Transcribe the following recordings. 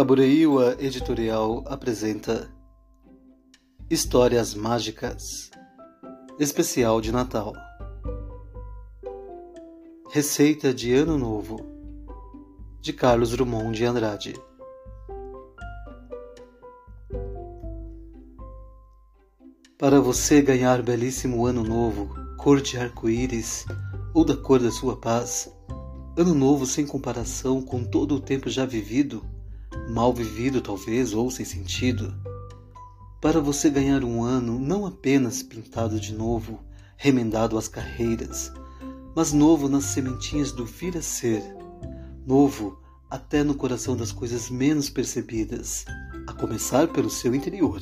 Kabureiwa Editorial apresenta Histórias Mágicas Especial de Natal. Receita de Ano Novo de Carlos Drummond de Andrade. Para você ganhar belíssimo ano novo, cor de arco-íris ou da cor da sua paz, ano novo sem comparação com todo o tempo já vivido, mal vivido talvez ou sem sentido, para você ganhar um ano não apenas pintado de novo, remendado às carreiras, mas novo nas sementinhas do vir a ser, novo até no coração das coisas menos percebidas, a começar pelo seu interior.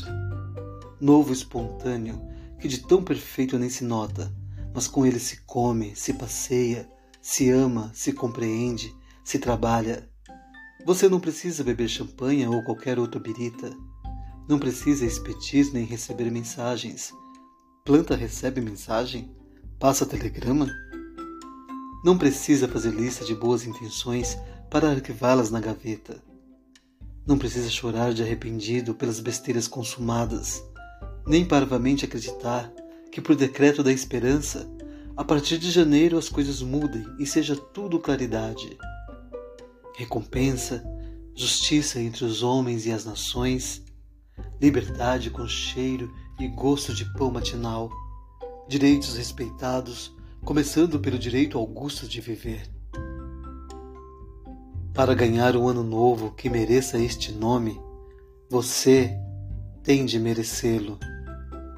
Novo espontâneo, que de tão perfeito nem se nota, mas com ele se come, se passeia, se ama, se compreende, se trabalha, você não precisa beber champanhe ou qualquer outra birita. Não precisa expedir nem receber mensagens. Planta recebe mensagem? Passa telegrama? Não precisa fazer lista de boas intenções para arquivá-las na gaveta. Não precisa chorar de arrependido pelas besteiras consumadas, nem parvamente acreditar que, por decreto da esperança, a partir de janeiro as coisas mudem e seja tudo claridade recompensa, justiça entre os homens e as nações, liberdade com cheiro e gosto de pão matinal, direitos respeitados, começando pelo direito augusto de viver. Para ganhar um ano novo que mereça este nome, você tem de merecê-lo,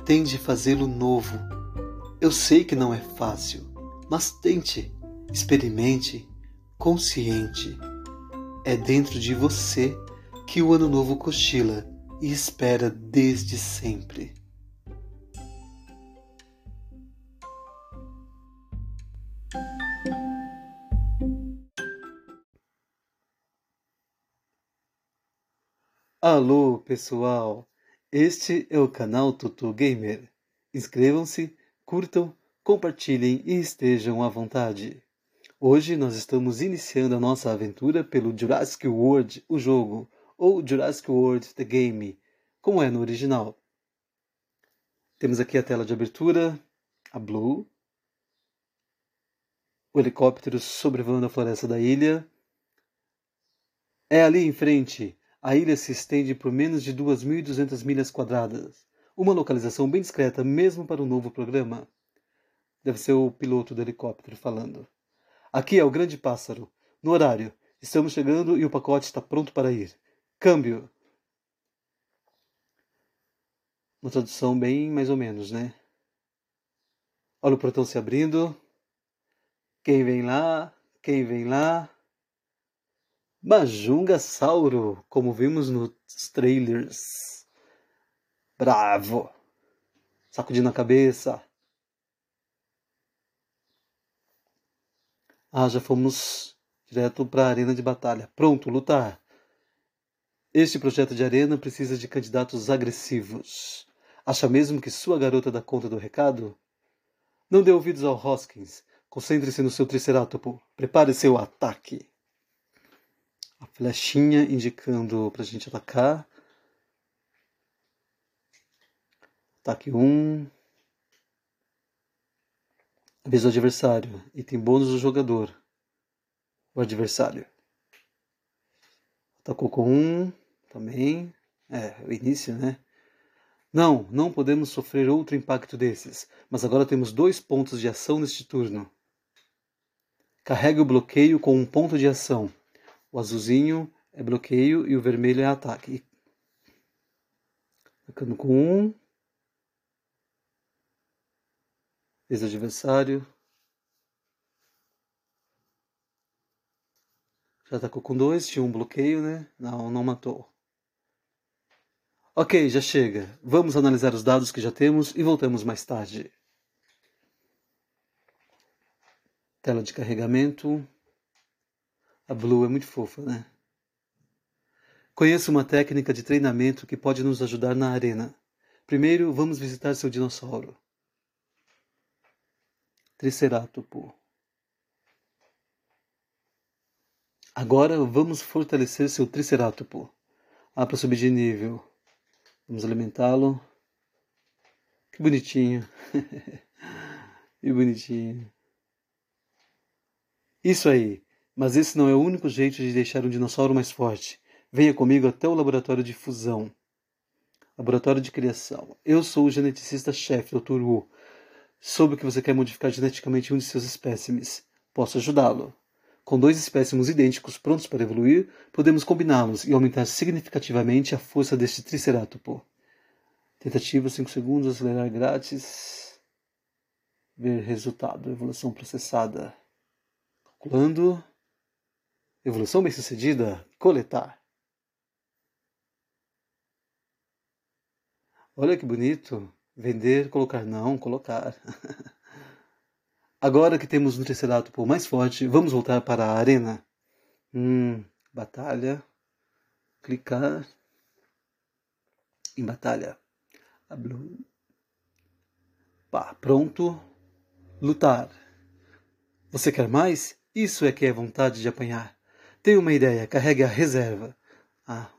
tem de fazê-lo novo. Eu sei que não é fácil, mas tente, experimente, consciente. É dentro de você que o ano novo cochila e espera desde sempre. Alô, pessoal! Este é o canal Tutu Gamer. Inscrevam-se, curtam, compartilhem e estejam à vontade. Hoje nós estamos iniciando a nossa aventura pelo Jurassic World, o jogo, ou Jurassic World The Game, como é no original. Temos aqui a tela de abertura, a Blue, o helicóptero sobrevoando a floresta da ilha. É ali em frente. A ilha se estende por menos de 2.200 milhas quadradas. Uma localização bem discreta, mesmo para um novo programa. Deve ser o piloto do helicóptero falando. Aqui é o grande pássaro. No horário. Estamos chegando e o pacote está pronto para ir. Câmbio. Uma tradução bem mais ou menos, né? Olha o portão se abrindo. Quem vem lá? Quem vem lá? Majunga Sauro, como vimos nos trailers. Bravo! Sacudindo a cabeça. Ah, já fomos direto para a arena de batalha. Pronto, lutar. Este projeto de arena precisa de candidatos agressivos. Acha mesmo que sua garota dá conta do recado? Não dê ouvidos ao Hoskins. Concentre-se no seu triceratopo. Prepare seu ataque. A flechinha indicando para a gente atacar. Ataque 1. Um. Avisa o adversário. Item bônus do jogador. O adversário. Atacou com um. Também. É, o início, né? Não, não podemos sofrer outro impacto desses. Mas agora temos dois pontos de ação neste turno. Carregue o bloqueio com um ponto de ação. O azulzinho é bloqueio e o vermelho é ataque. Atacando com um. Ex-adversário. Já atacou com dois, tinha um bloqueio, né? Não, não matou. Ok, já chega. Vamos analisar os dados que já temos e voltamos mais tarde. Tela de carregamento. A Blue é muito fofa, né? Conheço uma técnica de treinamento que pode nos ajudar na arena. Primeiro, vamos visitar seu dinossauro. Triceratopo. Agora vamos fortalecer seu Triceratopo. Ah, para subir de nível. Vamos alimentá-lo. Que bonitinho. que bonitinho. Isso aí. Mas esse não é o único jeito de deixar um dinossauro mais forte. Venha comigo até o laboratório de fusão. Laboratório de criação. Eu sou o geneticista-chefe, Dr. Wu. Soube que você quer modificar geneticamente um de seus espécimes. Posso ajudá-lo. Com dois espécimos idênticos prontos para evoluir, podemos combiná-los e aumentar significativamente a força deste tricerátopo. Tentativa 5 segundos, acelerar grátis. Ver resultado, evolução processada. Calculando. Evolução bem sucedida, coletar. Olha que bonito. Vender, colocar não, colocar. Agora que temos um Triceratops mais forte, vamos voltar para a arena. Hum, batalha. Clicar em batalha. Pá, pronto. Lutar. Você quer mais? Isso é que é vontade de apanhar. Tenho uma ideia. Carregue a reserva. Ah,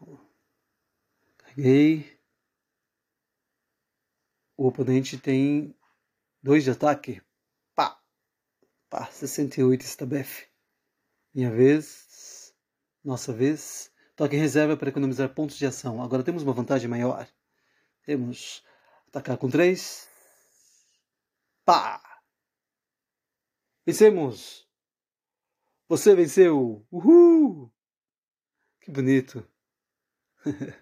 carreguei. O oponente tem dois de ataque. Pá! Pá, 68 Stabef. Minha vez. Nossa vez. Toque reserva para economizar pontos de ação. Agora temos uma vantagem maior. Temos atacar com três. Pá! Vencemos! Você venceu! Uhul! Que bonito!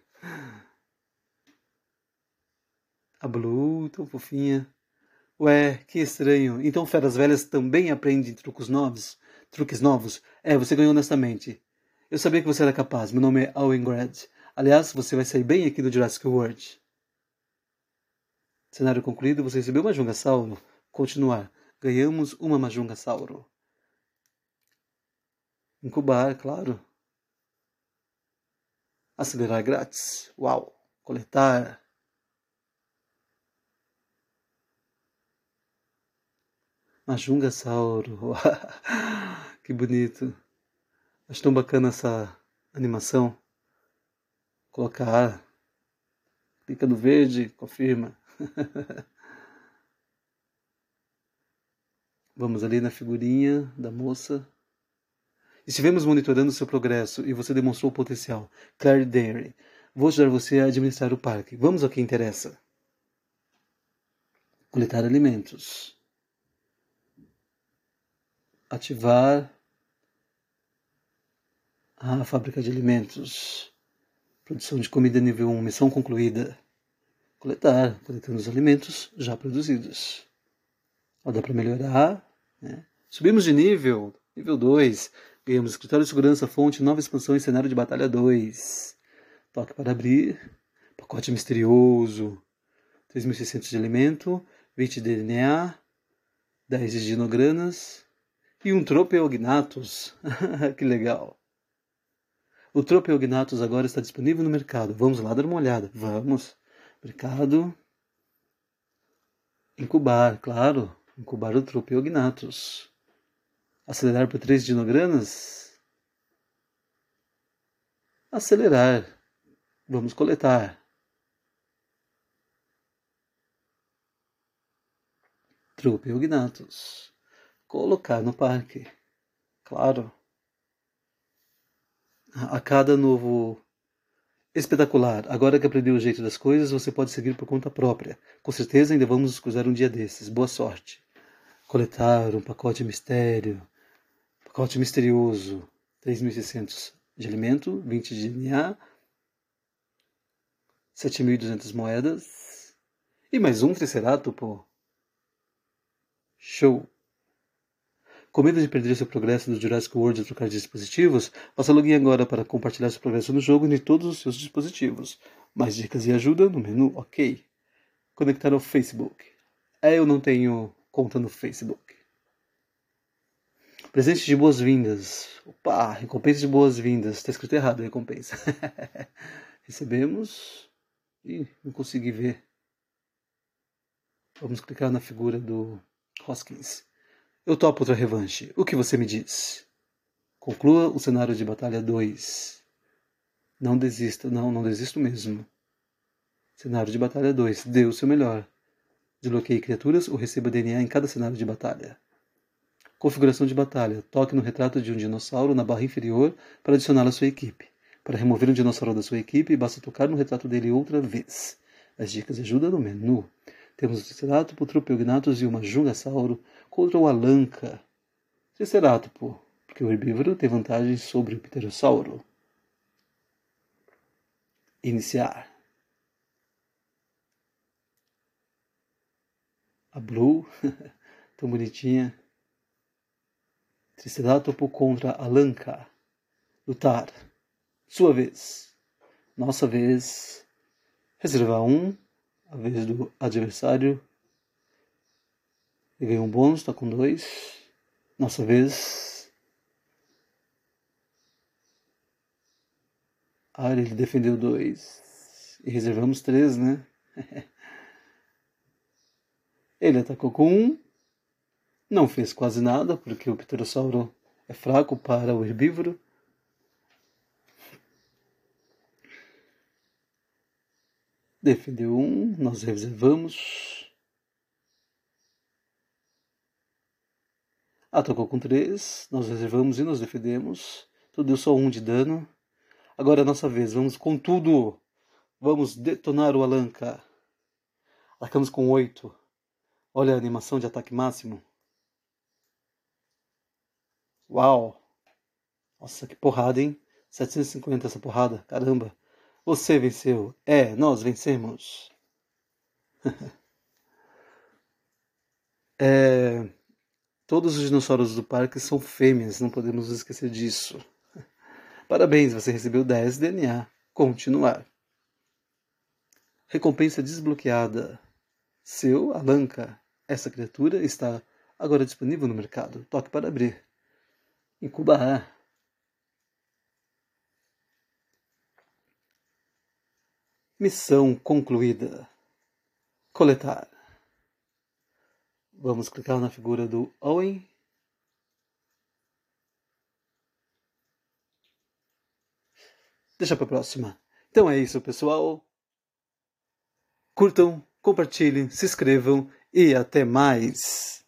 A Blue, tão fofinha. Ué, que estranho. Então feras velhas também aprendem truques novos? Truques novos? É, você ganhou honestamente. Eu sabia que você era capaz. Meu nome é Owen. Aliás, você vai sair bem aqui do Jurassic World. Cenário concluído, você recebeu uma Jungasauro. Continuar. Ganhamos uma Majungasauro. Incubar, claro. Acelerar grátis. Uau. Coletar. Majungasauro. que bonito. Acho tão bacana essa animação. Colocar. Clica no verde, confirma. Vamos ali na figurinha da moça. Estivemos monitorando seu progresso e você demonstrou o potencial. Claire Dairy. Vou ajudar você a administrar o parque. Vamos ao que interessa. Coletar alimentos ativar a fábrica de alimentos. Produção de comida nível 1, missão concluída. Coletar, coletando os alimentos já produzidos. Ó, dá para melhorar. Né? Subimos de nível, nível 2. Ganhamos escritório de segurança, fonte, nova expansão e cenário de batalha 2. Toque para abrir. Pacote misterioso. 3.600 de alimento, 20 de DNA, 10 de dinogranas, e um Tropeognatus. que legal. O Tropeognatus agora está disponível no mercado. Vamos lá dar uma olhada. Vamos. Mercado. Incubar, claro. Incubar o Tropeognatus. Acelerar por 3 dinogranas? Acelerar. Vamos coletar. Tropeognatus colocar no parque. Claro. A cada novo espetacular. Agora que aprendeu o jeito das coisas, você pode seguir por conta própria. Com certeza ainda vamos nos cruzar um dia desses. Boa sorte. Coletar um pacote mistério. Pacote misterioso. 3.600 de alimento, 20 de DNA, 7.200 moedas. E mais um Triceratopo. Show! Com medo de perder seu progresso no Jurassic World e trocar de dispositivos, faça login agora para compartilhar seu progresso no jogo e em todos os seus dispositivos. Mais dicas e ajuda no menu OK. Conectar ao Facebook. É, eu não tenho conta no Facebook. Presente de boas-vindas. Opa, recompensa de boas-vindas. Está escrito errado recompensa. Recebemos. Ih, não consegui ver. Vamos clicar na figura do Hoskins. Eu topo outra revanche. O que você me diz? Conclua o cenário de batalha 2. Não desista, não, não desisto mesmo. Cenário de batalha 2. Dê o seu melhor. Desbloqueie criaturas ou receba DNA em cada cenário de batalha. Configuração de batalha. Toque no retrato de um dinossauro na barra inferior para adicioná-lo à sua equipe. Para remover um dinossauro da sua equipe, basta tocar no retrato dele outra vez. As dicas de ajuda no menu. Temos o Triceratopo, o Tropeognathus e uma Jungasauro contra o Alanca. Triceratopo, porque o herbívoro tem vantagem sobre o Pterossauro. Iniciar. A Blue, tão bonitinha. Triceratopo contra Alanca. Lutar. Sua vez. Nossa vez. Reservar um. A vez do adversário. Ele ganhou um bônus, tá com dois. Nossa vez. Ah, ele defendeu dois. E reservamos três, né? ele atacou com um. Não fez quase nada, porque o pterossauro é fraco para o herbívoro. Defendeu um, nós reservamos. Atacou com três, nós reservamos e nós defendemos. Tudo deu só um de dano. Agora é a nossa vez, vamos com tudo. Vamos detonar o Alanka. Atacamos com oito. Olha a animação de ataque máximo. Uau! Nossa, que porrada, hein? 750 essa porrada, caramba. Você venceu. É, nós vencemos. é, todos os dinossauros do parque são fêmeas, não podemos esquecer disso. Parabéns, você recebeu 10 DNA. Continuar. Recompensa desbloqueada. Seu Alanca. Essa criatura está agora disponível no mercado. Toque para abrir. Incubar. Missão concluída. Coletar. Vamos clicar na figura do Owen. Deixa para a próxima. Então é isso, pessoal. Curtam, compartilhem, se inscrevam e até mais.